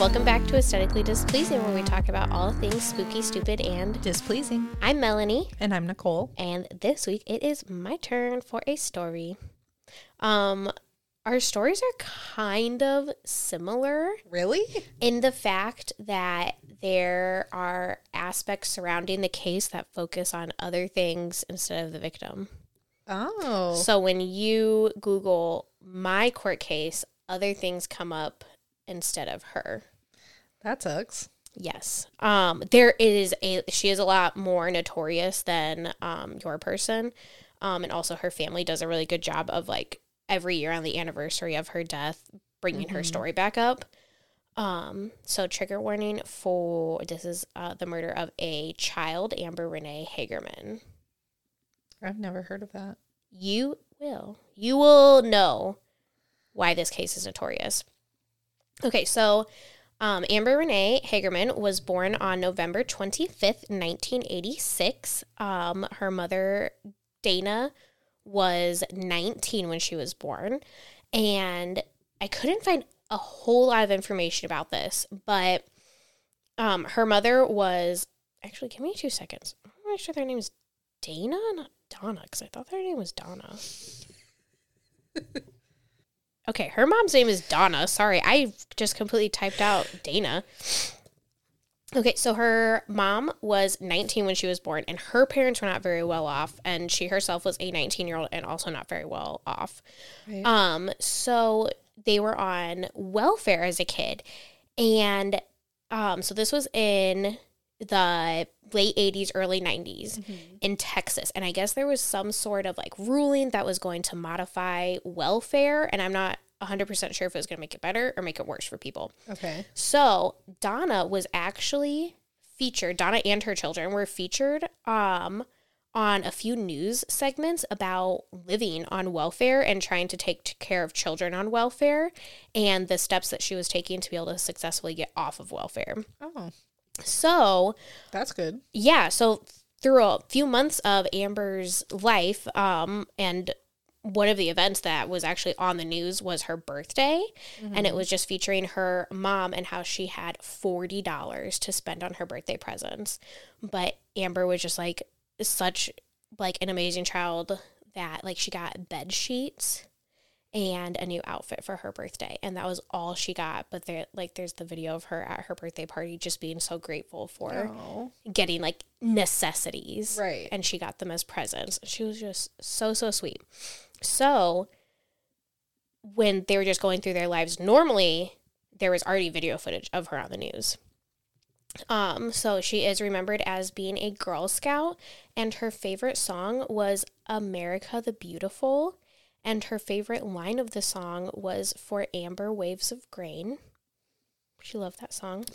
Welcome back to Aesthetically Displeasing, where we talk about all things spooky, stupid, and Displeasing. I'm Melanie, And I'm Nicole. and this week it is my turn for a story. Um, our stories are kind of similar Really? in the fact that there are aspects surrounding the case that focus on other things instead of the victim. Oh. So when you Google my court case, other things come up instead of her. That sucks. Yes. Um there is a she is a lot more notorious than um your person. Um and also her family does a really good job of like every year on the anniversary of her death bringing her story back up. Um so trigger warning for this is uh, the murder of a child Amber Renee Hagerman. I've never heard of that. You will. You will know why this case is notorious. Okay, so um, Amber Renee Hagerman was born on November 25th, 1986. Um, her mother, Dana, was 19 when she was born. And I couldn't find a whole lot of information about this, but um, her mother was actually, give me two seconds. I'm not sure their name is Dana, not Donna, because I thought their name was Donna. okay, her mom's name is Donna. Sorry, I just completely typed out Dana. Okay, so her mom was 19 when she was born, and her parents were not very well off, and she herself was a 19 year old and also not very well off. Right. Um, so they were on welfare as a kid, and um, so this was in the late 80s, early 90s in Texas, and I guess there was some sort of like ruling that was going to modify welfare, and I'm not 100% sure if it was going to make it better or make it worse for people. Okay. So Donna was actually featured. Donna and her children were featured um, on a few news segments about living on welfare and trying to take care of children on welfare, and the steps that she was taking to be able to successfully get off of welfare. Oh, So that's good. yeah, so through a few months of Amber's life, um, and one of the events that was actually on the news was her birthday, and it was just featuring her mom and how she had forty dollars to spend on her birthday presents. But Amber was just like such like an amazing child that like she got bed sheets and a new outfit for her birthday and that was all she got but there like there's the video of her at her birthday party just being so grateful for Oh. getting like necessities. Right. And she got them as presents. She was just so, so sweet. So when they were just going through their lives normally, there was already video footage of her on the news. Um, so she is remembered as being a Girl Scout, and her favorite song was America the Beautiful. And her favorite line of the song was For Amber Waves of Grain. She loved that song.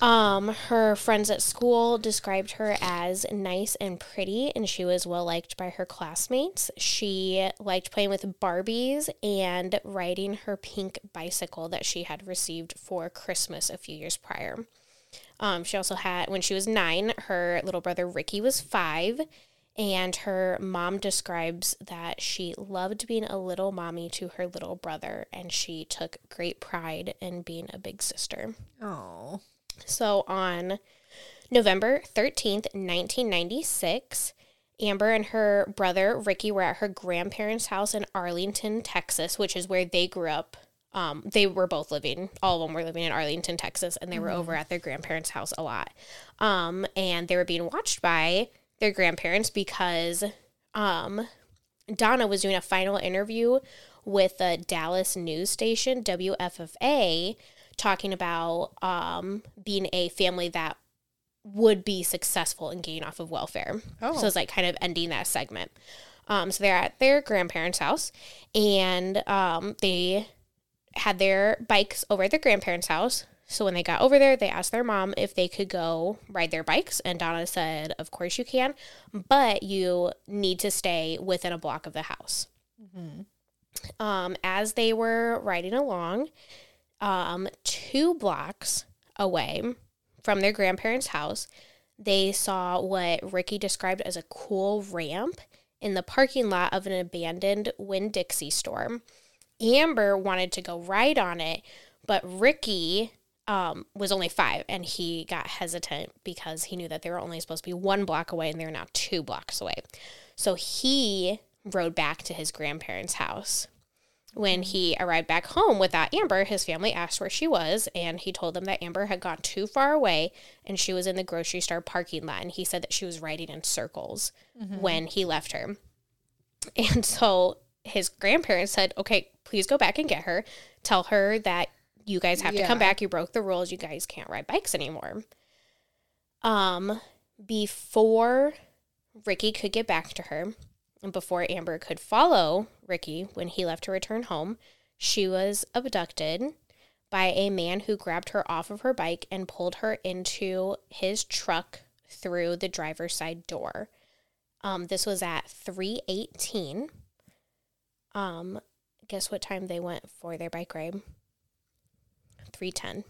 Um, her friends at school described her as nice and pretty, and she was well liked by her classmates. She liked playing with Barbies and riding her pink bicycle that she had received for Christmas a few years prior. Um, she also had, when she was nine, her little brother Ricky was five, and her mom describes that she loved being a little mommy to her little brother, and she took great pride in being a big sister. Oh. So on November 13th, 1996, Amber and her brother Ricky were at her grandparents' house in Arlington, Texas, which is where they grew up. Um, they were both living, all of them were living in Arlington, Texas, and they were over at their grandparents' house a lot. Um, and they were being watched by their grandparents because um, Donna was doing a final interview with the Dallas news station, WFAA, talking about um, being a family that would be successful in getting off of welfare. Oh. So it's like kind of ending that segment. Um, so they're at their grandparents' house and um, they had their bikes over at their grandparents' house. So when they got over there, they asked their mom if they could go ride their bikes. And Donna said, Of course you can, but you need to stay within a block of the house. Um, as they were riding along, um, two blocks away from their grandparents' house, they saw what Ricky described as a cool ramp in the parking lot of an abandoned Winn Dixie store. Amber wanted to go ride on it, but Ricky um, was only five, and he got hesitant because he knew that they were only supposed to be one block away, and they're now two blocks away. So he rode back to his grandparents' house. When he arrived back home without Amber, his family asked where she was, and he told them that Amber had gone too far away and she was in the grocery store parking lot. And he said that she was riding in circles when he left her. And so his grandparents said, okay, please go back and get her. Tell her that you guys have to come back. You broke the rules. You guys can't ride bikes anymore. Um, before Ricky could get back to her, and before Amber could follow Ricky when he left to return home, she was abducted by a man who grabbed her off of her bike and pulled her into his truck through the driver's side door. Um, this was at 318. Um, guess what time they went for their bike ride? 310.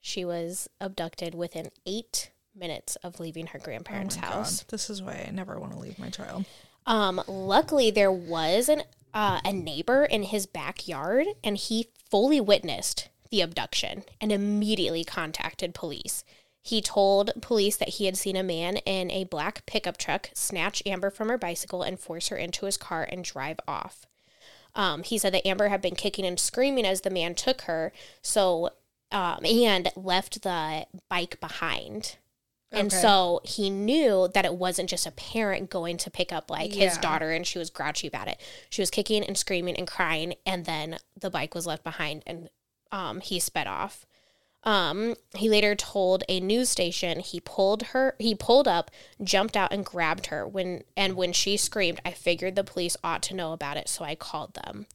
She was abducted within eight minutes of leaving her grandparents' Oh house. God. This is why I never want to leave my child. Um, luckily, there was an uh, a neighbor in his backyard, and he fully witnessed the abduction and immediately contacted police. He told police that he had seen a man in a black pickup truck snatch Amber from her bicycle and force her into his car and drive off. Um, he said that Amber had been kicking and screaming as the man took her, so um, and left the bike behind. And Okay. so he knew that it wasn't just a parent going to pick up like his daughter and she was grouchy about it. She was kicking and screaming and crying and then the bike was left behind and um he sped off. Um he later told a news station he pulled her he pulled up, jumped out and grabbed her when and when she screamed, I figured the police ought to know about it, so I called them.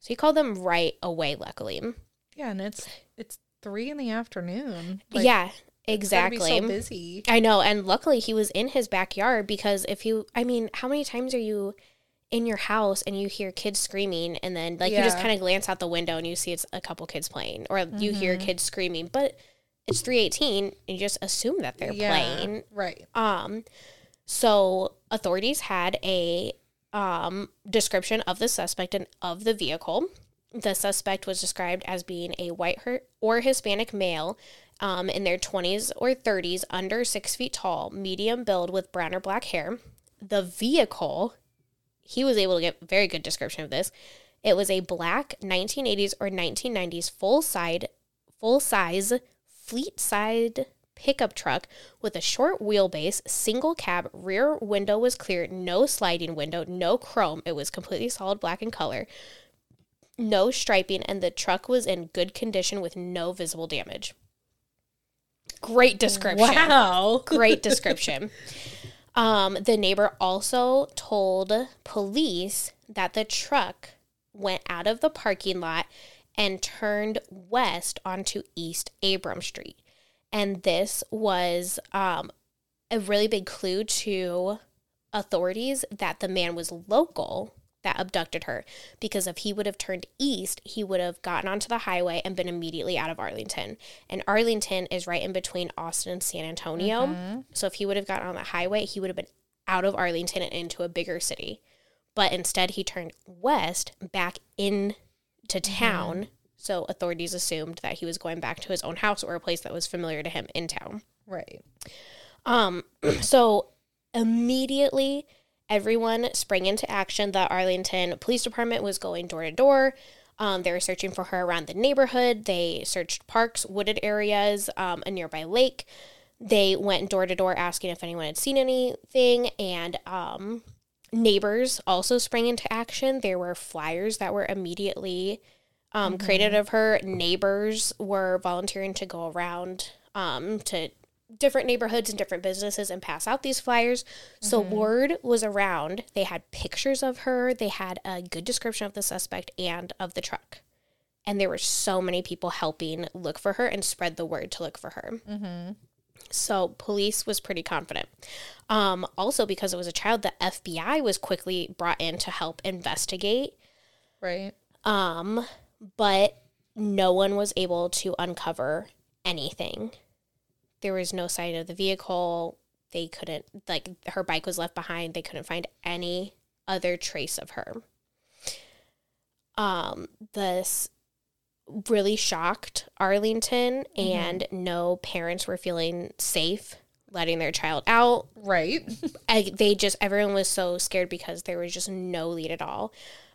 So he called them right away luckily. Yeah, and it's it's three in the afternoon. yeah, gotta be exactly. so busy. I know, and luckily he was in his backyard because if you, I mean, how many times are you in your house and you hear kids screaming, and then like you just kind of glance out the window and you see it's a couple kids playing, or you hear Mm-hmm. kids screaming, but it's three eighteen, and you just assume that they're Yeah, playing. Right. Um, so authorities had a um description of the suspect and of the vehicle. The suspect was described as being a white or Hispanic male um, in their 20s or 30s, under six feet tall, medium build with brown or black hair. The vehicle, he was able to get a very good description of this. It was a black 1980s or 1990s full side, full size, fleet side pickup truck with a short wheelbase, single cab, rear window was clear, no sliding window, no chrome. It was completely solid black in color, no striping, and the truck was in good condition with no visible damage. Great description. Wow. Great description. Um, the neighbor also told police that the truck went out of the parking lot and turned west onto East Abram Street. And this was um, a really big clue to authorities that the man was local that abducted her because if he would have turned east, he would have gotten onto the highway and been immediately out of Arlington. And Arlington is right in between Austin and San Antonio. So if he would have gotten on the highway, he would have been out of Arlington and into a bigger city. But instead, he turned west back into town. So authorities assumed that he was going back to his own house or a place that was familiar to him in town. Right. Um, so immediately everyone sprang into action. The Arlington Police Department was going door to door. Um, they were searching for her around the neighborhood. They searched parks, wooded areas, um, a nearby lake. They went door to door asking if anyone had seen anything, and um, neighbors also sprang into action. There were flyers that were immediately um, created of her. Neighbors were volunteering to go around um, to different neighborhoods and different businesses and pass out these flyers. So word was around. They had pictures of her. They had a good description of the suspect and of the truck. And there were so many people helping look for her and spread the word to look for her. So police was pretty confident. Um, also, because it was a child, the FBI was quickly brought in to help investigate. Right. Um, but no one was able to uncover anything. There was no sign of the vehicle. They couldn't, like, her bike was left behind. They couldn't find any other trace of her. Um, this really shocked Arlington, and no parents were feeling safe letting their child out. Right. I, they just everyone was so scared because there was just no lead at all.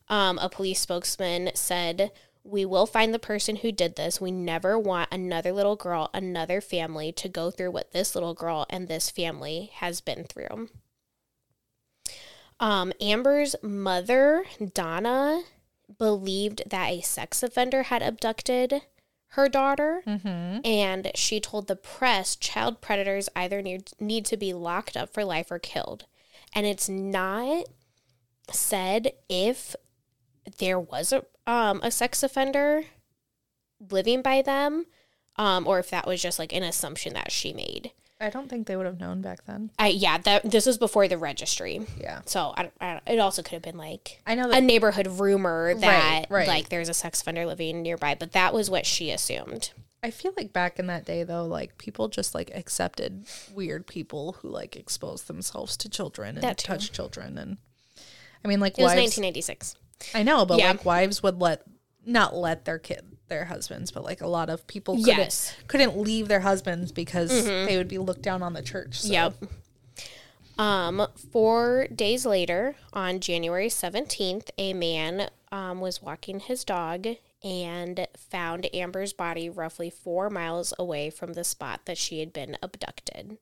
Um, a police spokesman said, "We will find the person who did this. We never want another little girl, another family to go through what this little girl and this family has been through." Um, Amber's mother, Donna, believed that a sex offender had abducted her daughter, Mm-hmm. and she told the press child predators either need, need to be locked up for life or killed. And it's not said if there was a um a sex offender living by them um or if that was just like an assumption that she made. I don't think they would have known back then. I yeah, that this was before the registry. Yeah. So I, I, it also could have been like I know a neighborhood rumor that right. like there's a sex offender living nearby, but that was what she assumed. I feel like back in that day, though, like people just like accepted weird people who like expose themselves to children and That too. touch children. And I mean, like It was wives. 1996. I know, but Yeah. like wives would let not let their kid their husbands, but like a lot of people couldn't Yes. couldn't leave their husbands because they would be looked down on the church. So. Yep. Um, four days later, on January 17th, a man um, was walking his dog and found Amber's body roughly four miles away from the spot that she had been abducted.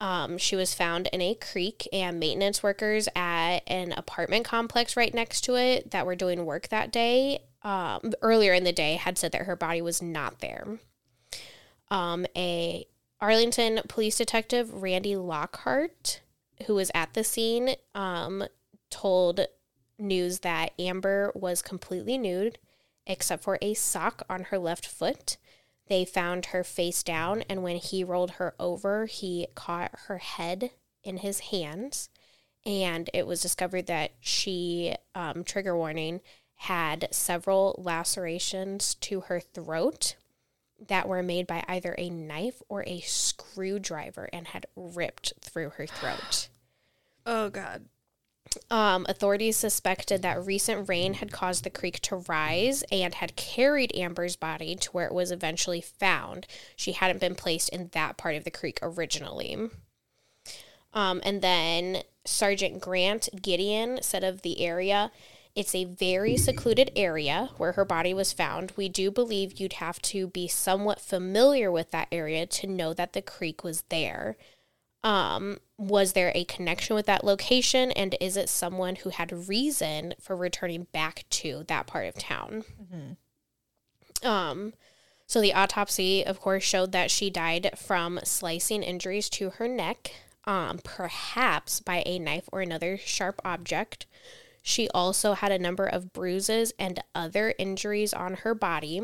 Um, she was found in a creek, and maintenance workers at an apartment complex right next to it that were doing work that day um, earlier in the day had said that her body was not there. Um, a Arlington police detective Randy Lockhart, who was at the scene, um, told news that Amber was completely nude except for a sock on her left foot. They found her face down, and when he rolled her over, he caught her head in his hands. And it was discovered that she, um, trigger warning, had several lacerations to her throat that were made by either a knife or a screwdriver and had ripped through her throat. Oh God. Um, authorities suspected that recent rain had caused the creek to rise and had carried Amber's body to where it was eventually found. She hadn't been placed in that part of the creek originally. Um, and then Sergeant Grant Gildon said of the area, it's a very secluded area where her body was found. We do believe you'd have to be somewhat familiar with that area to know that the creek was there. Um, was there a connection with that location, and is it someone who had reason for returning back to that part of town? Um, so the autopsy, of course, showed that she died from slicing injuries to her neck, um, perhaps by a knife or another sharp object. She also had a number of bruises and other injuries on her body.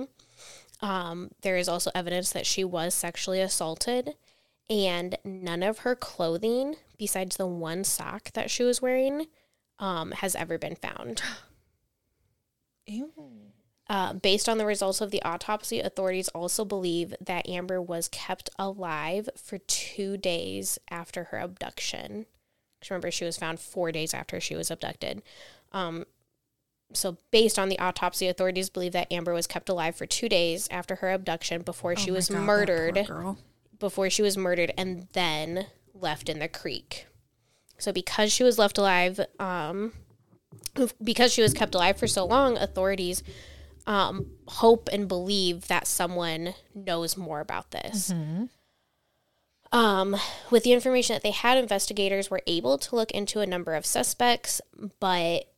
Um, there is also evidence that she was sexually assaulted, and none of her clothing, besides the one sock that she was wearing, um, has ever been found. Ew. Uh, based on the results of the autopsy, authorities also believe that Amber was kept alive for two days after her abduction. Remember, she was found four days after she was abducted. Um, so, based on the autopsy, authorities believe that Amber was kept alive for two days after her abduction before she Oh my was God, murdered. Before she was murdered and then left in the creek. So, because she was left alive, um, because she was kept alive for so long, authorities um, hope and believe that someone knows more about this. Um, with the information that they had, investigators were able to look into a number of suspects, but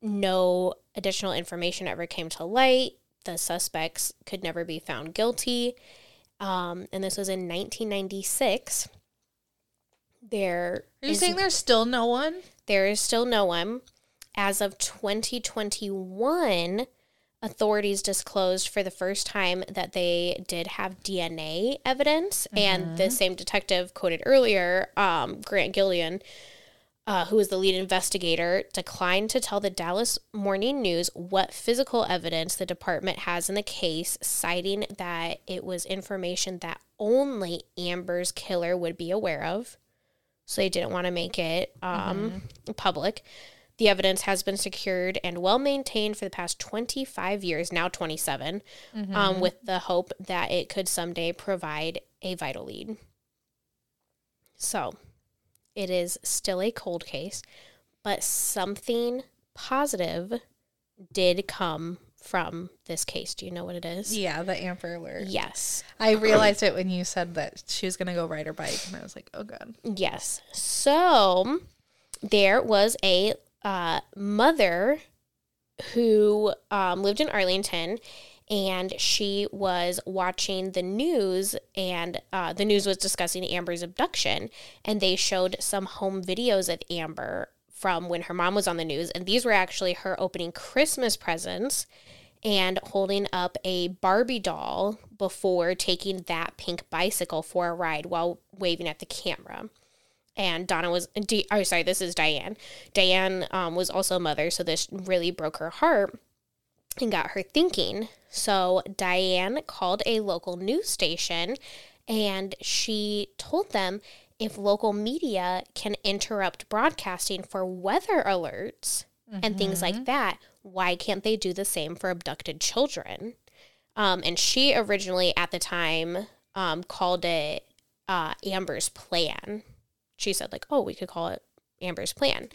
no additional information ever came to light. The suspects could never be found guilty. Um, and this was in 1996. There Are you is- saying there's still no one? there is still no one. As of 2021, authorities disclosed for the first time that they did have DNA evidence. And the same detective quoted earlier, um, Grant Gildon, uh, who was the lead investigator, declined to tell the Dallas Morning News what physical evidence the department has in the case, citing that it was information that only Amber's killer would be aware of. So they didn't want to make it um, public. The evidence has been secured and well maintained for the past 25 years, now 27, um, with the hope that it could someday provide a vital lead. So it is still a cold case, but something positive did come from this case. Do you know what it is? Yeah, the Amber Alert. Yes. I realized it when you said that she was gonna go ride her bike, and I was like, oh god. Yes. So there was a uh, mother who um, lived in Arlington and she was watching the news and uh, the news was discussing Amber's abduction and they showed some home videos of Amber from when her mom was on the news and these were actually her opening Christmas presents and holding up a Barbie doll before taking that pink bicycle for a ride while waving at the camera and Donna was, oh, sorry, this is Diane. Diane um, was also a mother, so this really broke her heart and got her thinking. So Diane called a local news station and she told them if local media can interrupt broadcasting for weather alerts and things like that, why can't they do the same for abducted children? Um, and she originally, at the time, um, called it uh, Amber's Plan she said like, "Oh, we could call it Amber's plan."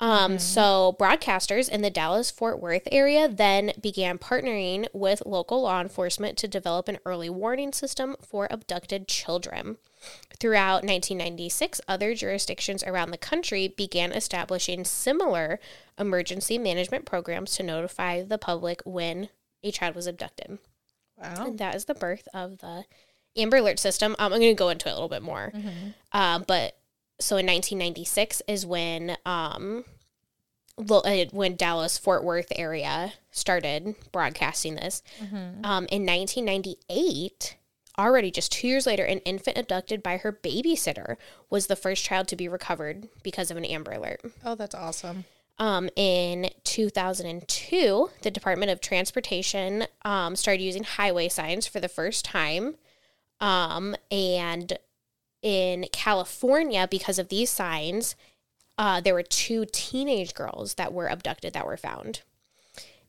Um, so broadcasters in the Dallas Fort Worth area then began partnering with local law enforcement to develop an early warning system for abducted children. Throughout 1996, other jurisdictions around the country began establishing similar emergency management programs to notify the public when a child was abducted. Wow. And that is the birth of the Amber Alert system. Um, I'm going to go into it a little bit more. Um, but so in 1996 is when um, uh, when Dallas Fort Worth area started broadcasting this. Um, in 1998, already just two years later, an infant abducted by her babysitter was the first child to be recovered because of an Amber Alert. Oh, that's awesome. Um, in 2002, the Department of Transportation um, started using highway signs for the first time. Um, and in California, because of these signs, uh, there were two teenage girls that were abducted that were found.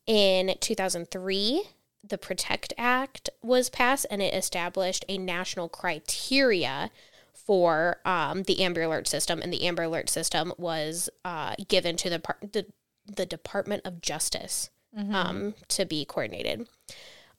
In 2003, the Protect Act was passed and it established a national criteria for um, the Amber Alert system, and the Amber Alert system was uh, given to the, par- the the Department of Justice um, to be coordinated.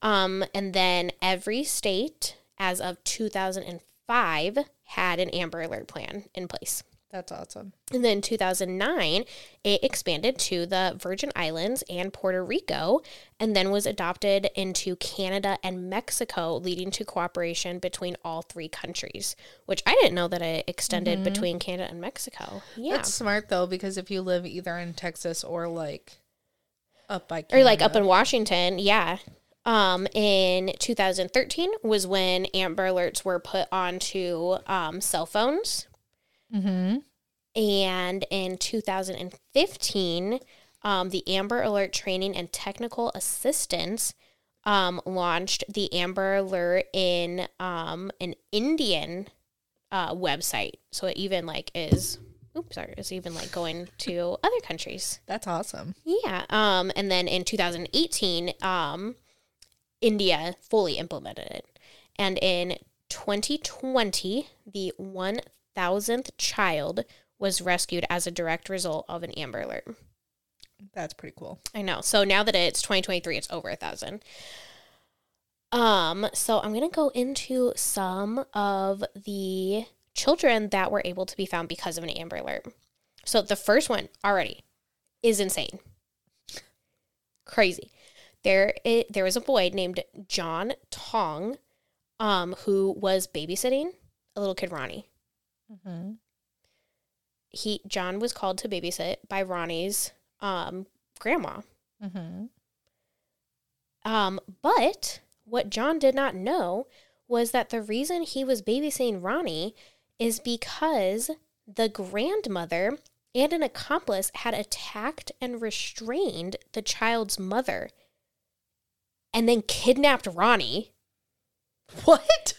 Um, and then every state, as of 2005, had an Amber Alert plan in place. That's awesome. And then 2009, it expanded to the Virgin Islands and Puerto Rico, and then was adopted into Canada and Mexico, leading to cooperation between all three countries. Which I didn't know that it extended between Canada and Mexico. Yeah, That's smart though, because if you live either in Texas or like up by or like up in Washington, yeah. Um, in 2013 was when Amber Alerts were put onto um, cell phones. Mhm. And in 2015, um, the Amber Alert Training and Technical Assistance um, launched the Amber Alert in um, an Indian uh, website. So it even like is, oops, sorry, it's even like going to other countries. That's awesome. Yeah. Um, and then in 2018, um, India fully implemented it. And in 2020, the 1000th child was rescued as a direct result of an Amber Alert. That's pretty cool. I know. So now that it's 2023, it's over a thousand. Um, so I'm gonna go into some of the children that were able to be found because of an Amber Alert. So the first one already is insane, crazy. There, it, there was a boy named John Tong, um, who was babysitting a little kid Ronnie. Mm-hmm. He John was called to babysit by Ronnie's um, grandma. Mm-hmm. Um, but what John did not know was that the reason he was babysitting Ronnie is because the grandmother and an accomplice had attacked and restrained the child's mother and then kidnapped Ronnie. What?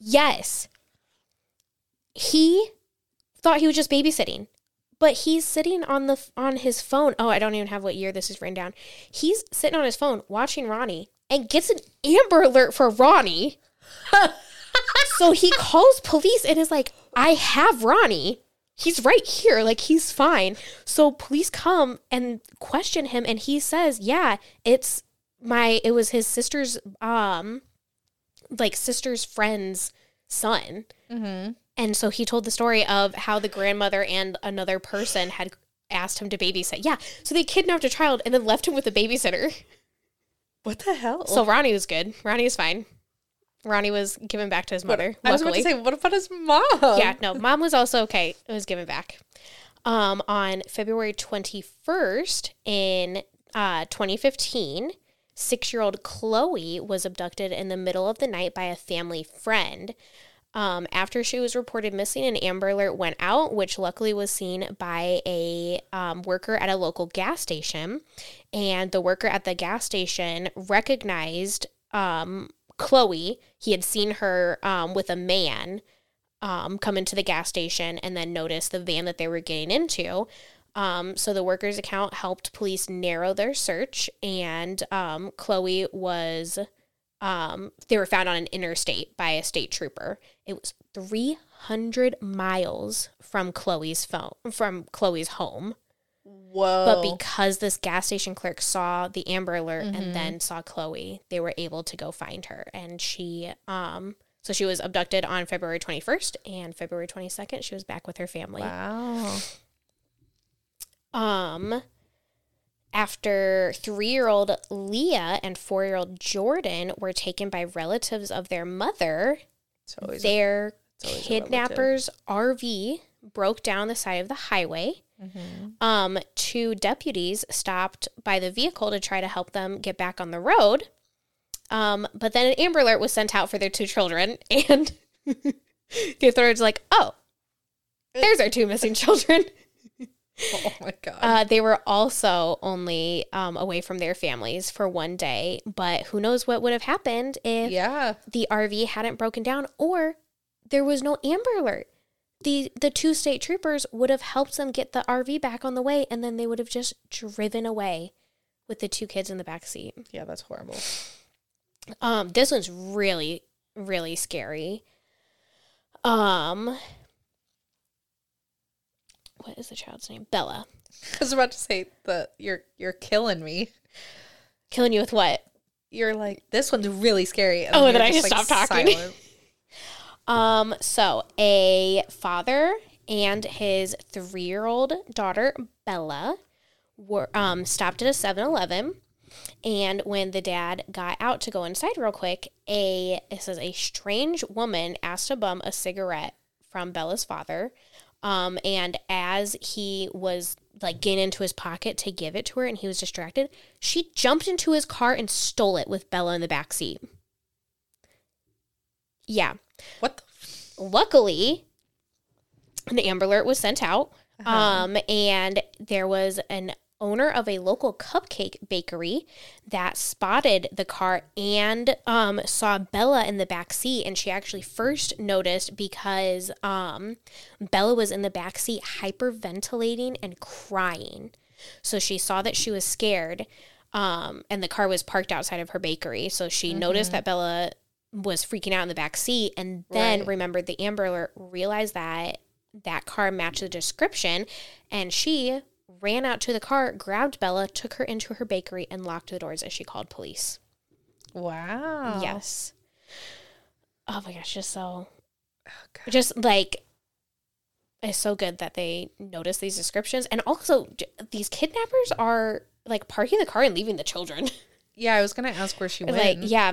Yes. He thought he was just babysitting, but he's sitting on the on his phone. Oh, I don't even have what year this is written down. He's sitting on his phone watching Ronnie and gets an Amber Alert for Ronnie. so he calls police and is like, "I have Ronnie. He's right here. Like he's fine." So police come and question him, and he says, "Yeah, it's my. It was his sister's um, like sister's friend's son." Mm-hmm. And so he told the story of how the grandmother and another person had asked him to babysit. Yeah. So they kidnapped a child and then left him with a babysitter. What the hell? So Ronnie was good. Ronnie was fine. Ronnie was given back to his mother. I was about to say, what about his mom? yeah, no, mom was also okay. It was given back. Um, on February 21st in uh, 2015, six year old Chloe was abducted in the middle of the night by a family friend. Um, after she was reported missing, an Amber Alert went out, which luckily was seen by a um, worker at a local gas station. And the worker at the gas station recognized um, Chloe. He had seen her um, with a man um, come into the gas station and then noticed the van that they were getting into. Um, so the worker's account helped police narrow their search, and Chloe was um, they were found on an interstate by a state trooper. It was 300 miles from Chloe's phone from Chloe's home. Whoa. But because this gas station clerk saw the Amber Alert and then saw Chloe, they were able to go find her. And she, um, so she was abducted on February 21st and February 22nd, she was back with her family. wow. Um, after three year old Leah and four year old Jordan were taken by relatives of their mother, their a kidnappers' RV broke down the side of the highway. Mhm. Um, two deputies stopped by the vehicle to try to help them get back on the road. Um, but then an Amber Alert was sent out for their two children, and the authorities like, "Oh, there's our two missing children." Oh my god. Uh, they were also only um, away from their families for one day, but who knows what would have happened if yeah. the RV hadn't broken down or there was no Amber Alert. The the two state troopers would have helped them get the RV back on the way, and then they would have just driven away with the two kids in the back seat. Yeah, that's horrible. Um, this one's really really scary. Um, what is the child's name? Bella. I was about to say the you're you're killing me. Killing you with what? You're like this one's really scary. and Oh, you're then I just stopped talking. Um, so a father and his three-year-old daughter Bella were um stopped at a 7-Eleven. And when the dad got out to go inside real quick, a it says a strange woman asked to bum a cigarette from Bella's father. Um, and as he was like getting into his pocket to give it to her and he was distracted, she jumped into his car and stole it with Bella in the back seat. Yeah. What the Luckily, an Amber Alert was sent out. Uh-huh. Um, and there was an owner of a local cupcake bakery that spotted the car and um, saw Bella in the back seat. And she actually first noticed because um, Bella was in the back seat hyperventilating and crying. So she saw that she was scared. Um, and the car was parked outside of her bakery. So she noticed that Bella was freaking out in the back seat and then Right. remembered the Amber Alert, realized that that car matched the description, and she ran out to the car, grabbed Bella, took her into her bakery, and locked the doors as she called police. Wow. Yes. Oh my gosh, just so, Oh, just like, it's so good that they notice these descriptions. And also, j- these kidnappers are like parking the car and leaving the children. Yeah, I was gonna ask where she went. like, yeah,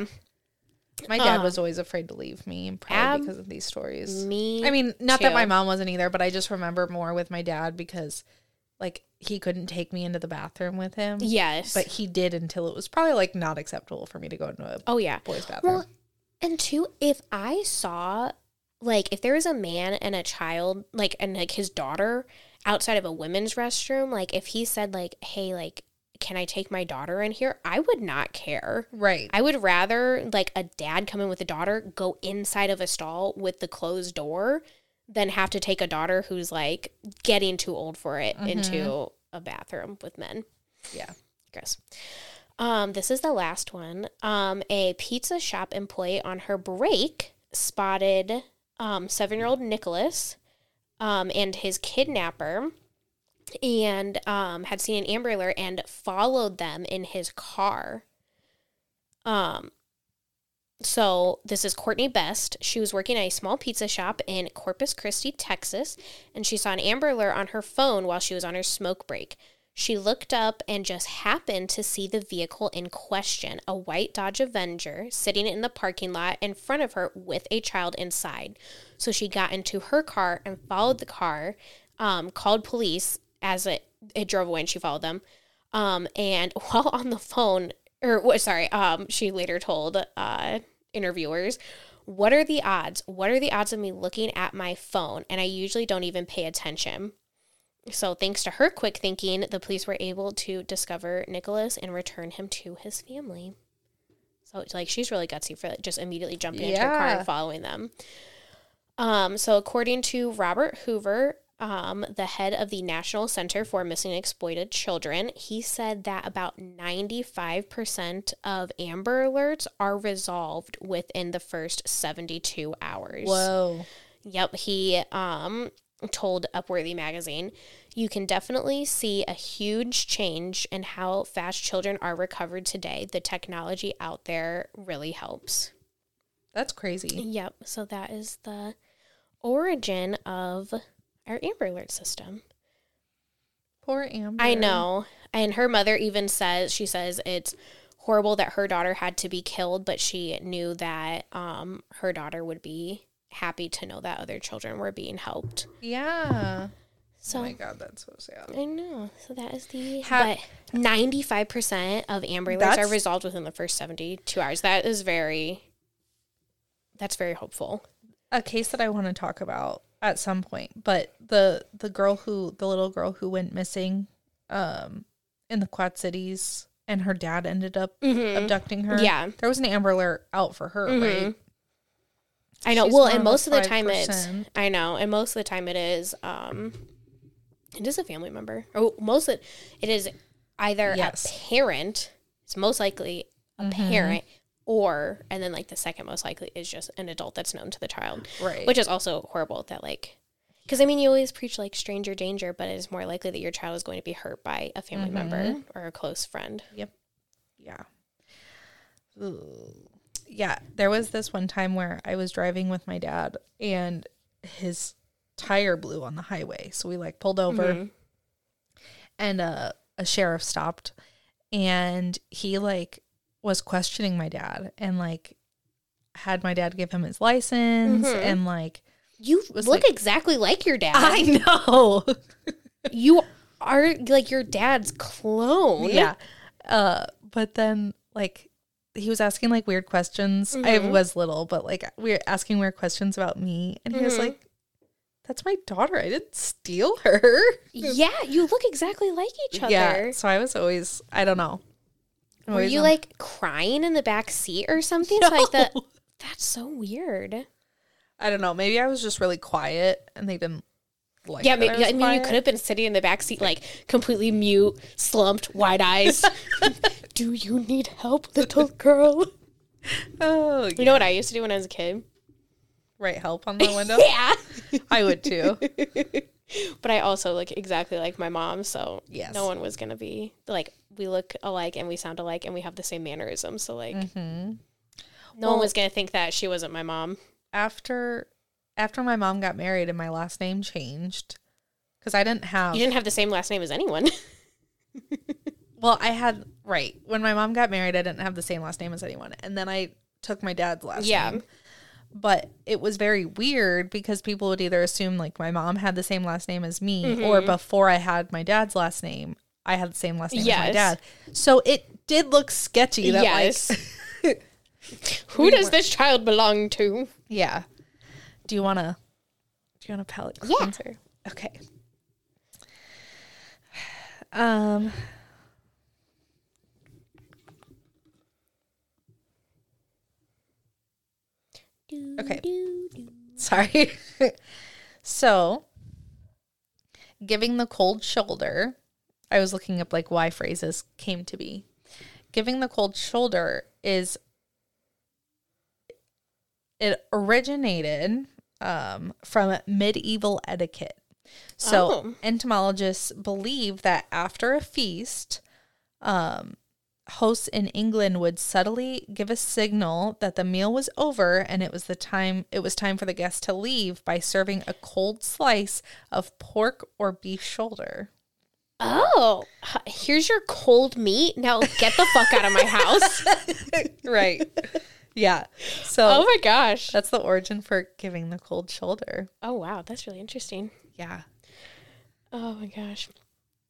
My dad Um, was always afraid to leave me, probably ab- because of these stories. me. I mean, not that my mom wasn't either, but I just remember more with my dad because, like, he couldn't take me into the bathroom with him. yes. But he did until it was probably like not acceptable for me to go into a oh, yeah. boys' bathroom. Well, and two, if I saw like if there was a man and a child, like and like his daughter outside of a women's restroom, like if he said like, "Hey, like, can I take my daughter in here?" I would not care. right. I would rather like a dad come in with a daughter go inside of a stall with the closed door than have to take a daughter who's like getting too old for it into a bathroom with men. Yeah. Gross. Um, this is the last one. Um, a pizza shop employee on her break spotted um, seven year old Nicholas um, and his kidnapper and um, had seen an Amber Alert and followed them in his car. Um, so this is Courtney Best. She was working at a small pizza shop in Corpus Christi, Texas, and she saw an Amber Alert on her phone while she was on her smoke break. She looked up and just happened to see the vehicle in question, a white Dodge Avenger, sitting in the parking lot in front of her with a child inside. So she got into her car and followed the car, um, called police as it, it drove away and she followed them. Um, and while on the phone, or what, sorry, um, she later told uh, interviewers, What are the odds? What are the odds of me looking at my phone? And I usually don't even pay attention. So, thanks to her quick thinking, the police were able to discover Nicholas and return him to his family. So, it's like she's really gutsy for just immediately jumping into her car and following them. Um, so, according to Robert Hoover, um, the head of the National Center for Missing and Exploited Children, he said that about 95% of Amber Alerts are resolved within the first 72 hours. Whoa. Yep, he um told Upworthy magazine, you can definitely see a huge change in how fast children are recovered today. The technology out there really helps. That's crazy. Yep, so that is the origin of our Amber Alert system. Poor Amber. I know. And her mother even says she says it's horrible that her daughter had to be killed, but she knew that um her daughter would be happy to know that other children were being helped. Yeah. So oh my god, that's so sad. I know. So that is the Ha- but ninety five percent of Amber Alerts are resolved within the first seventy two hours. That is very that's very hopeful. A case that I want to talk about at some point, but the the girl who the little girl who went missing um in the Quad Cities and her dad ended up abducting her. Yeah. There was an Amber Alert out for her, right? I know. She's well, and most of the time it's I know, and most of the time it is um it is a family member. Or most of it is either Yes. a parent, it's most likely a Mm-hmm. parent, or and then like the second most likely is just an adult that's known to the child. Right. Which is also horrible that like because I mean you always preach like stranger danger, but it is more likely that your child is going to be hurt by a family member Mm-hmm. or a close friend. Yep yeah. Ugh. Yeah. There was this one time where I was driving with my dad and his tire blew on the highway. So we like pulled over Mhm. and uh, a sheriff stopped and he like was questioning my dad and like had my dad give him his license Mhm. and like You look like- exactly like your dad. I know. you are like your dad's clone. yeah. Uh, but then like he was asking like weird questions. I Mhm. was little, but like we were asking weird questions about me, and he was Mhm. like, "That's my daughter. I didn't steal her." Yeah, you look exactly like each other. Yeah. So I was always, I don't know. Were you like crying in the back seat or something? So, like that. That's so weird. I don't know. Maybe I was just really quiet, and they didn't like. Yeah, maybe, was I mean, you could have been sitting in the back seat, like completely mute, slumped, wide eyes. Do you need help, little girl? Oh, You know what I used to do when I was a kid? Write Help on the window. Yeah. I would too. but I also look exactly like my mom, so Yes. no one was gonna be like we look alike and we sound alike and we have the same mannerisms. So like, hmm no one was gonna think that she wasn't my mom. After, after my mom got married and my last name changed, because I didn't have. You didn't have the same last name as anyone. Well, I had right when my mom got married. I didn't have the same last name as anyone, and then I took my dad's last Yeah. name. But it was very weird because people would either assume like my mom had the same last name as me, or before I had my dad's last name, I had the same last name as my dad. So it did look sketchy. That Yes. like, Who We does were- this child belong to? yeah. Do you want to? Do you want a palate Yeah. Okay. Um. Okay. Sorry. So, giving the cold shoulder, I was looking up like why phrases came to be. Giving the cold shoulder is it originated um, from medieval etiquette. So, Oh. entomologists believe that after a feast, um, hosts in England would subtly give a signal that the meal was over and it was the time it was time for the guest to leave by serving a cold slice of pork or beef shoulder. Oh, here's your cold meat. Now get the fuck out of my house. Right. yeah. So oh my gosh. that's the origin for giving the cold shoulder. Oh wow, that's really interesting. Yeah. Oh my gosh.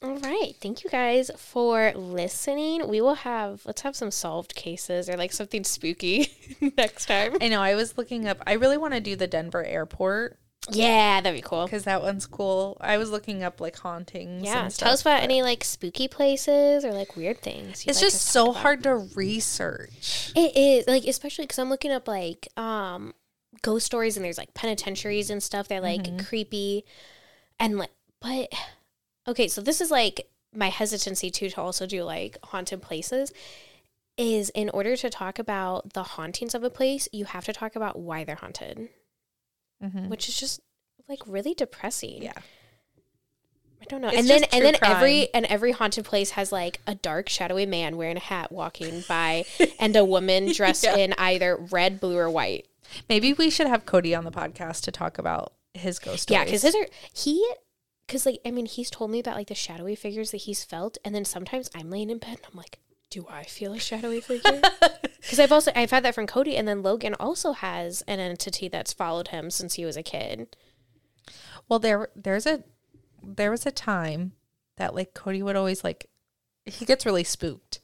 All right. Thank you guys for listening. We will have let's have some solved cases or like something spooky next time. I know. I was looking up. I really want to do the Denver airport Yeah, that'd be cool. because that one's cool. I was looking up like hauntings. Yeah, and tell us about but any like spooky places or like weird things. It's like just so about. hard to research. It is like especially because I'm looking up like um ghost stories and there's like penitentiaries and stuff. They're like Mhm. creepy and like but okay, so this is like my hesitancy too to also do like haunted places is in order to talk about the hauntings of a place, you have to talk about why they're haunted, Mhm. which is just like really depressing. Yeah. I don't know. It's and then and then every and every haunted place has like a dark shadowy man wearing a hat walking by and a woman dressed Yeah. in either red, blue or white. Maybe we should have Cody on the podcast to talk about his ghost stories. Yeah, cuz his are he cuz like I mean he's told me about like the shadowy figures that he's felt and then sometimes I'm laying in bed and I'm like do I feel a shadowy figure? Because I've also I've had that from Cody, and then Logan also has an entity that's followed him since he was a kid. Well, there there's a there was a time that like Cody would always like he gets really spooked.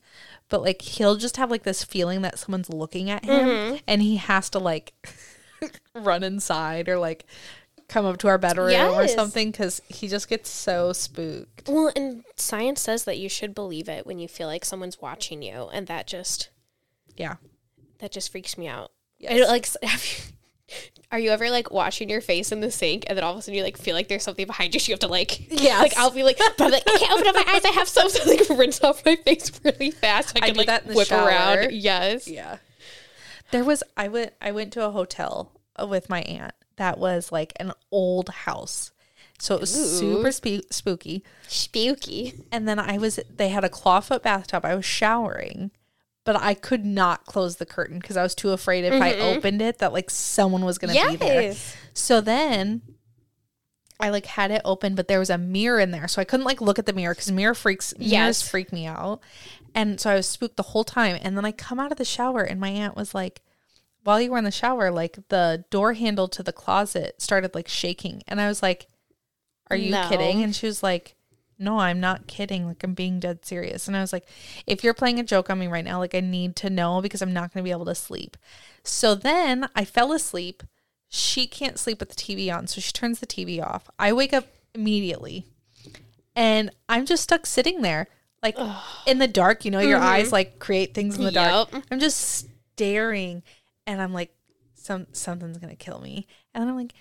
But like he'll just have like this feeling that someone's looking at him Mm-hmm. and he has to like run inside or like come up to our bedroom or something cuz he just gets so spooked. Well, and science says that you should believe it when you feel like someone's watching you, and that just Yeah. that just freaks me out. Yes. I don't, like, have you, are you ever like washing your face in the sink, and then all of a sudden you like feel like there's something behind you? So you have to like, yeah, like I'll be like, but I'm like, I can't open up my eyes. I have something like rinse off my face really fast. So I I can do like that in the whip shower. around. Yes. Yeah. There was I went I went to a hotel uh, with my aunt that was like an old house. So it was Ooh. super spe- spooky. Spooky. And then I was they had a clawfoot bathtub. I was showering, but I could not close the curtain because I was too afraid if I mm-hmm. opened it that like someone was going to be there. So then I like had it open, but there was a mirror in there, so I couldn't like look at the mirror because mirror freaks mirrors Yes. freak me out, and so I was spooked the whole time. And then I come out of the shower, and my aunt was like, "While you were in the shower, like the door handle to the closet started like shaking," and I was like, "Are you No. kidding?" And she was like. No, I'm not kidding. Like I'm being dead serious. And I was like, if you're playing a joke on me right now, like I need to know because I'm not going to be able to sleep. So then I fell asleep. She can't sleep with the TV on, so she turns the TV off. I wake up immediately and I'm just stuck sitting there, like in the dark. You know, your mm-hmm. eyes like create things in the dark. I'm just staring and I'm like, some something's gonna kill me. And I'm like,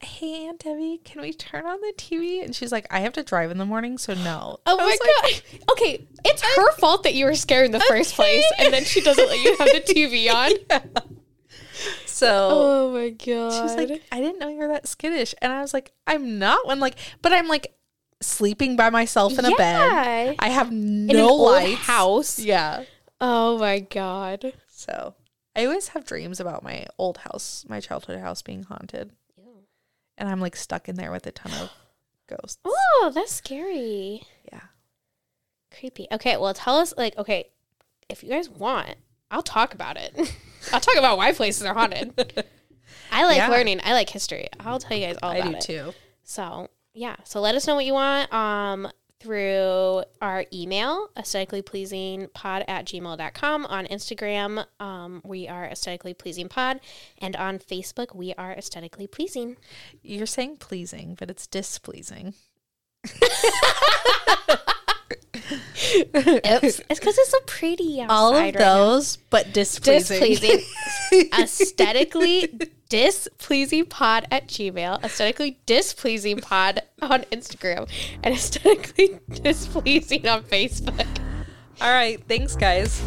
Hey Aunt Debbie, can we turn on the TV? And she's like, I have to drive in the morning, so no. Oh I my was like, god. Okay, it's her fault that you were scared in the first place, and then she doesn't let you have the TV on. So Oh my god. She was like, I didn't know you were that skittish. And I was like, I'm not one like but I'm like sleeping by myself in a bed. I have no lights. house. Yeah. Oh my god. So I always have dreams about my old house, my childhood house being haunted. And I'm like stuck in there with a ton of ghosts. Oh, that's scary. Yeah. Creepy. Okay, well, tell us, like, okay, if you guys want, I'll talk about it. I'll talk about why places are haunted. I like Yeah. learning. I like history. I'll tell you guys all I about do it. too. So yeah, so let us know what you want um, through our email, aesthetically pleasing pod at gmail.com. On Instagram, um, we are aesthetically pleasing pod. And on Facebook, we are aesthetically pleasing. You're saying pleasing, but it's displeasing. Oops. it's because it's so pretty outside All of right those, but displeasing. Displeasing. Aesthetically displeasing pod at Gmail, aesthetically displeasing pod on Instagram, and aesthetically displeasing on Facebook. All right. Thanks, guys.